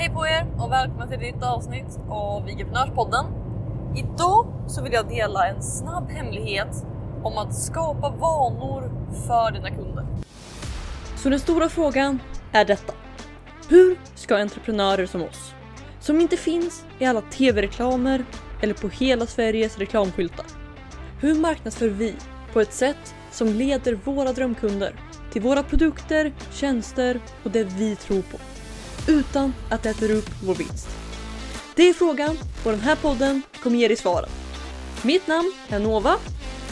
Hej på er och välkomna till ett nytt avsnitt av Vigeprenörspodden. Idag så vill jag dela en snabb hemlighet om att skapa vanor för dina kunder. Så den stora frågan är detta. Hur ska entreprenörer som oss, som inte finns i alla tv-reklamer eller på hela Sveriges reklamskyltar. Hur marknadsför vi på ett sätt som leder våra drömkunder till våra produkter, tjänster och det vi tror på utan att det äter upp vår vinst? Det är frågan och den här podden kommer ge dig svaren. Mitt namn är Nova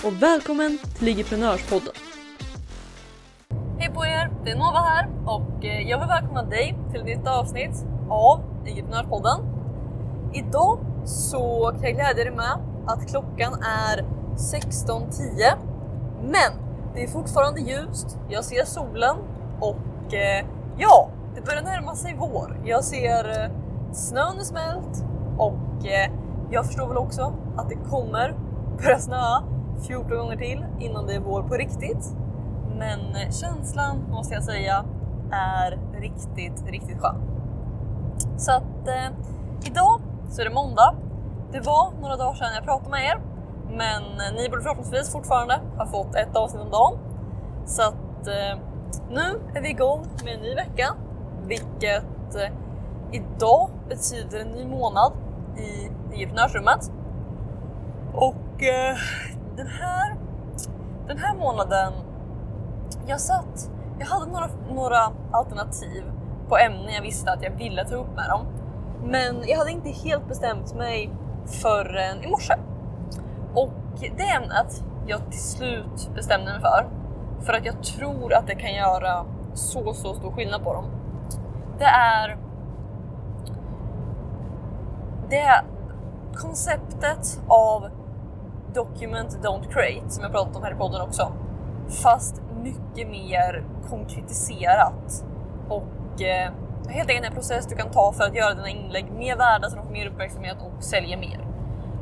och välkommen till Ligiprenörspodden. Hej på er! Det är Nova här och eh, jag vill välkomna dig till ett nytt avsnitt av Ligiprenörspodden. Idag så kan jag glädja dig med att klockan är 16.10 men det är fortfarande ljust, jag ser solen och eh, ja, det börjar närma sig vår. Jag ser eh, snön är smält och eh, jag förstår väl också att det kommer börja snöa 14 gånger till innan det är vår på riktigt. Men eh, känslan måste jag säga är riktigt, riktigt skön. Så att eh, idag så är det måndag. Det var några dagar sedan jag pratade med er, men ni borde förhoppningsvis fortfarande ha fått ett avsnitt om dagen. Så att eh, nu är vi igång med en ny vecka, vilket eh, idag betyder en ny månad i entreprenörsrummet. Och eh, den här, den här månaden, jag satt, jag hade några, några alternativ på ämnen jag visste att jag ville ta upp med dem. Men jag hade inte helt bestämt mig förrän i morse. Och det ämnet jag till slut bestämde mig för, för att jag tror att det kan göra så, så stor skillnad på dem. Det är det är konceptet av document don't create som jag pratat om här i podden också. Fast mycket mer konkretiserat och eh, helt enkelt en process du kan ta för att göra dina inlägg mer värda så de får mer uppmärksamhet och säljer mer.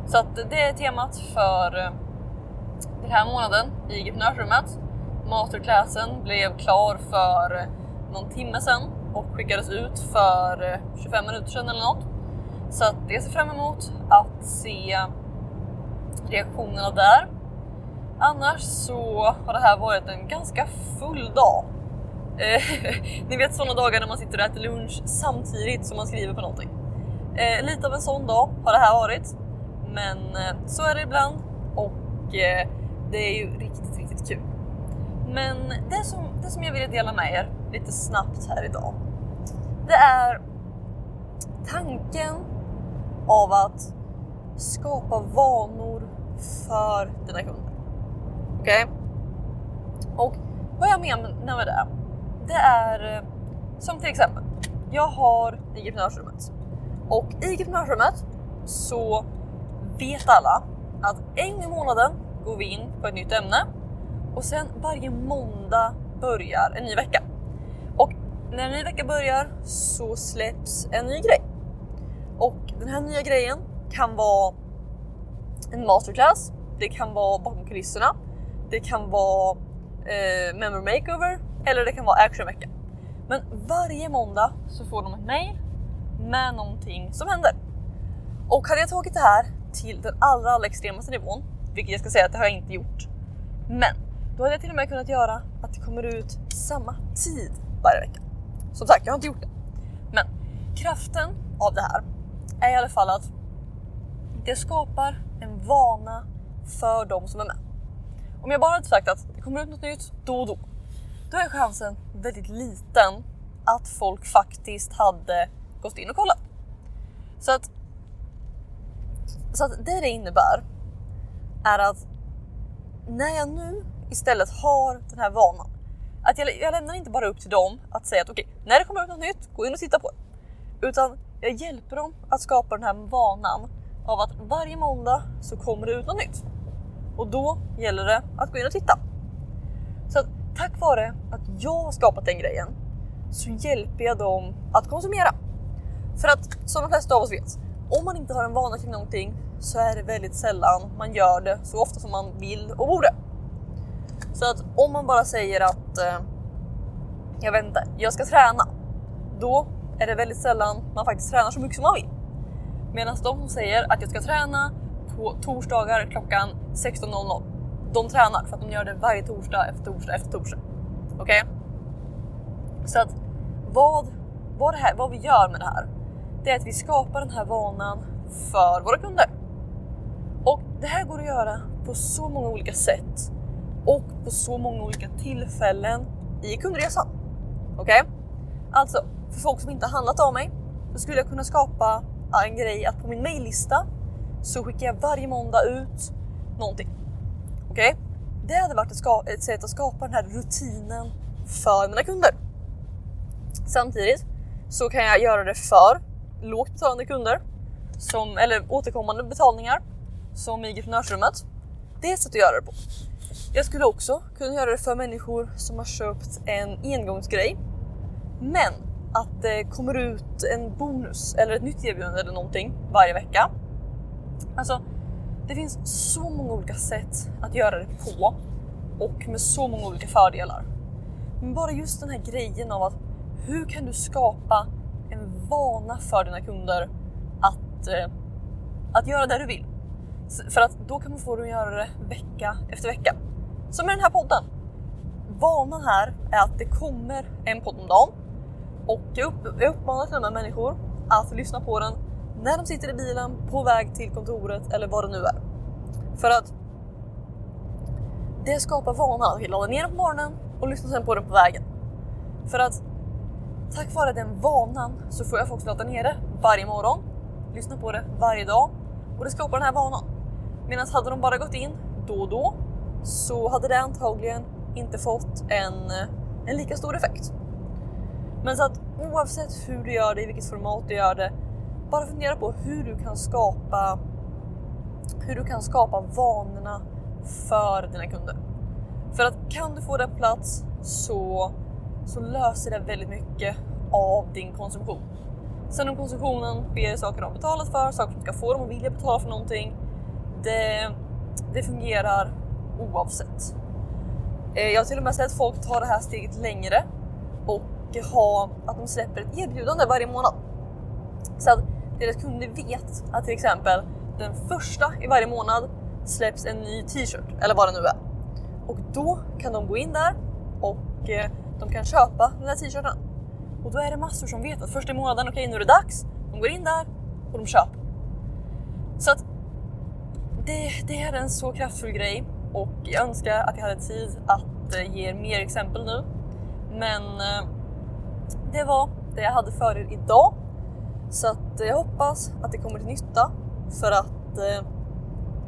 Så att det är temat för eh, den här månaden i Entreprenörsrummet. Masterclassen blev klar för eh, någon timme sedan och skickades ut för eh, 25 minuter sedan eller något. Så att det ser fram emot att se reaktionerna där. Annars så har det här varit en ganska full dag. Eh, ni vet sådana dagar när man sitter och äter lunch samtidigt som man skriver på någonting. Eh, lite av en sån dag har det här varit. Men eh, så är det ibland och eh, det är ju riktigt, riktigt kul. Men det som, det som jag ville dela med er lite snabbt här idag. Det är tanken av att skapa vanor för dina kunder. Okej? Okay? Och vad jag menar med det, det är som till exempel, jag har i Entreprenörsrummet och i Entreprenörsrummet så vet alla att en gång i månaden går vi in på ett nytt ämne och sen varje måndag börjar en ny vecka. Och när en ny vecka börjar så släpps en ny grej. Och den här nya grejen kan vara en masterclass, det kan vara bakom kulisserna, det kan vara eh, memory makeover eller det kan vara actionvecka. Men varje måndag så får de ett mail med någonting som händer. Och hade jag tagit det här till den allra, allra extremaste nivån, vilket jag ska säga att det har jag inte gjort. Men då hade jag till och med kunnat göra att det kommer ut samma tid varje vecka. Som sagt, jag har inte gjort det. Men kraften av det här är i alla fall att det skapar en vana för de som är med. Om jag bara hade sagt att det kommer ut något nytt då och då, då är chansen väldigt liten att folk faktiskt hade gått in och kollat. Så att, så att det det innebär är att när jag nu istället har den här vanan, att jag, jag lämnar inte bara upp till dem att säga att okej, okay, när det kommer ut något nytt, gå in och titta på det. Utan jag hjälper dem att skapa den här vanan av att varje måndag så kommer det ut något nytt. Och då gäller det att gå in och titta. Så att tack vare att jag har skapat den grejen så hjälper jag dem att konsumera. För att som de flesta av oss vet, om man inte har en vana kring någonting så är det väldigt sällan man gör det så ofta som man vill och borde. Så att om man bara säger att eh, jag vet inte, jag ska träna. Då är det väldigt sällan man faktiskt tränar så mycket som man vill. Medan de som säger att jag ska träna på torsdagar klockan 16.00, de tränar för att de gör det varje torsdag efter torsdag efter torsdag. Okej? Okay? Så att vad, vad, det här, vad vi gör med det här, det är att vi skapar den här vanan för våra kunder. Och det här går att göra på så många olika sätt och på så många olika tillfällen i kundresan. Okej? Okay? Alltså, för folk som inte handlat av mig så skulle jag kunna skapa en grej att på min maillista så skickar jag varje måndag ut någonting. Okej? Okay? Det hade varit ett, ett sätt att skapa den här rutinen för mina kunder. Samtidigt så kan jag göra det för lågt betalande kunder som, eller återkommande betalningar som i entreprenörsrummet. Det är ett sätt att göra det på. Jag skulle också kunna göra det för människor som har köpt en engångsgrej men att det kommer ut en bonus eller ett nytt erbjudande eller någonting varje vecka. Alltså, det finns så många olika sätt att göra det på och med så många olika fördelar. Men bara just den här grejen av att hur kan du skapa en vana för dina kunder att, eh, att göra det du vill? För att då kan man få dem att göra det vecka efter vecka. Som med den här podden. Vanan här är att det kommer en podd om dagen och jag, upp, jag uppmanar till de här människor att lyssna på den när de sitter i bilen, på väg till kontoret eller vad det nu är. För att det skapar vana att ladda ner den på morgonen och lyssna sen på den på vägen. För att tack vare den vanan så får jag folk att ladda ner det varje morgon, lyssna på det varje dag och det skapar den här vanan. Medan hade de bara gått in då och då så hade det antagligen inte fått en, en lika stor effekt. Men så att oavsett hur du gör det, i vilket format du gör det, bara fundera på hur du kan skapa hur du kan skapa vanorna för dina kunder. För att kan du få det på plats så, så löser det väldigt mycket av din konsumtion. Sen om konsumtionen sker saker de betalat för, saker som ska få dem att vilja betala för någonting. Det, det fungerar oavsett. Eh, jag har till och med sett folk ta det här steget längre och ha att de släpper ett erbjudande varje månad. Så att deras kunder vet att till exempel den första i varje månad släpps en ny t-shirt eller vad det nu är. Och då kan de gå in där och eh, de kan köpa den här t-shirten. Och då är det massor som vet att första i månaden, okej okay, nu är det dags. De går in där och de köper. Så att det, det är en så kraftfull grej och jag önskar att jag hade tid att eh, ge er mer exempel nu. Men eh, det var det jag hade för er idag. Så att eh, jag hoppas att det kommer till nytta för att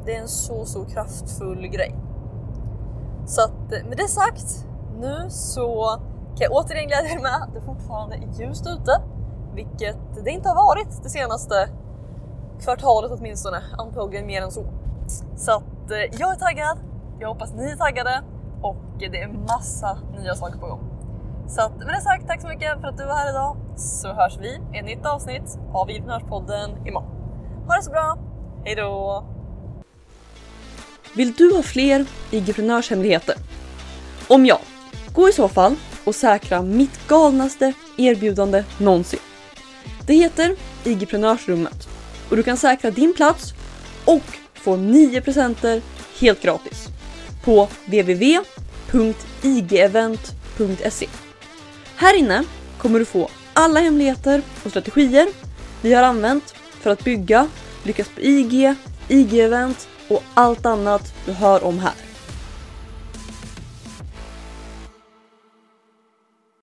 det är en så, så kraftfull grej. Så att med det sagt, nu så kan jag återigen glädja er med att det fortfarande är ljust ute, vilket det inte har varit det senaste kvartalet åtminstone, antagligen mer än så. Så att jag är taggad, jag hoppas ni är taggade och det är massa nya saker på gång. Så att, med det sagt, tack så mycket för att du var här idag. Så hörs vi i ett nytt avsnitt av Entreprenörspodden imorgon. Ha det så bra, hejdå! Vill du ha fler IG-prenörshemligheter? Om ja, gå i så fall och säkra mitt galnaste erbjudande någonsin. Det heter IG-prenörsrummet och du kan säkra din plats och få 9 presenter helt gratis på www.igevent.se. Här inne kommer du få alla hemligheter och strategier vi har använt för att bygga, lyckas på IG, IG-event och allt annat du hör om här.